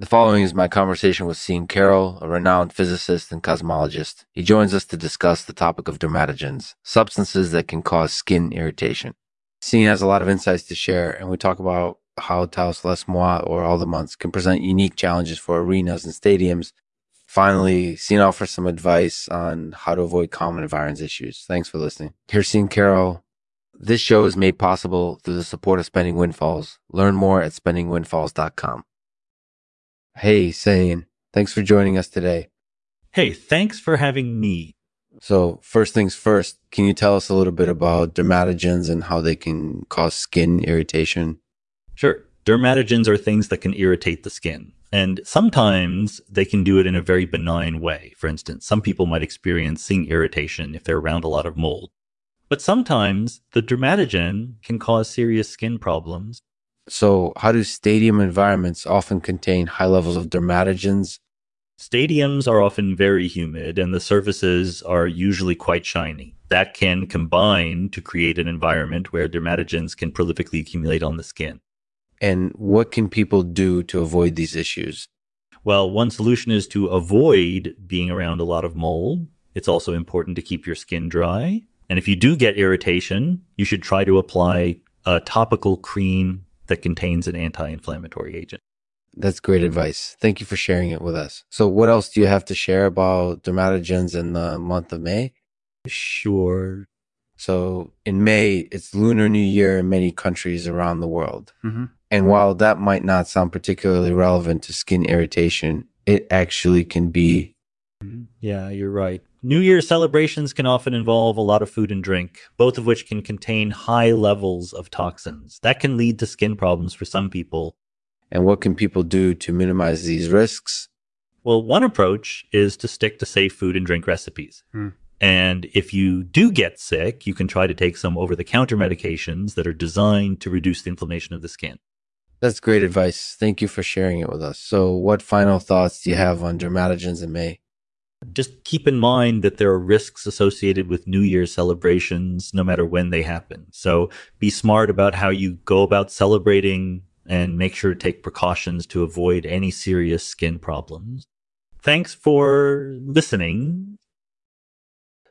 The following is my conversation with Sean Carroll, a renowned physicist and cosmologist. He joins us to discuss the topic of dermatogens, substances that can cause skin irritation. Sean has a lot of insights to share, and we talk about how Tous Les Mois or All the Months can present unique challenges for arenas and stadiums. Finally, Sean offers some advice on how to avoid common environs issues. Thanks for listening. Here's Sean Carroll. This show is made possible through the support of Spending Windfalls. Learn more at spendingwindfalls.com. Hey, Sean, thanks for joining us today. Hey, thanks for having me. So, first things first, can you tell us a little bit about dermatogens and how they can cause skin irritation? Sure. Dermatogens are things that can irritate the skin. And sometimes they can do it in a very benign way. For instance, some people might experience skin irritation if they're around a lot of mold. But sometimes the dermatogen can cause serious skin problems so, how do stadium environments often contain high levels of dermatogens? Stadiums are often very humid and the surfaces are usually quite shiny. That can combine to create an environment where dermatogens can prolifically accumulate on the skin. And what can people do to avoid these issues? Well, one solution is to avoid being around a lot of mold. It's also important to keep your skin dry. And if you do get irritation, you should try to apply a topical cream that contains an anti inflammatory agent. That's great advice. Thank you for sharing it with us. So, what else do you have to share about dermatogens in the month of May? Sure. So, in May, it's Lunar New Year in many countries around the world. Mm-hmm. And while that might not sound particularly relevant to skin irritation, it actually can be. Yeah, you're right. New Year celebrations can often involve a lot of food and drink, both of which can contain high levels of toxins. That can lead to skin problems for some people. And what can people do to minimize these risks? Well, one approach is to stick to safe food and drink recipes. Hmm. And if you do get sick, you can try to take some over the counter medications that are designed to reduce the inflammation of the skin. That's great advice. Thank you for sharing it with us. So, what final thoughts do you have on dermatogens in May? Just keep in mind that there are risks associated with New Year's celebrations, no matter when they happen. So be smart about how you go about celebrating and make sure to take precautions to avoid any serious skin problems. Thanks for listening.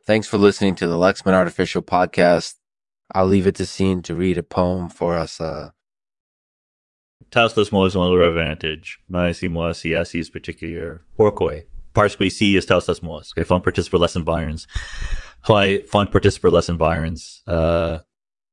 Thanks for listening to the Lexman Artificial Podcast. I'll leave it to Sean to read a poem for us. Uh, Taos moi son advantage, mais si moi si assis particulier. Pourquoi? Parsqui C is les Mois. Okay, font participar less environs. Why font participar less environs. Uh,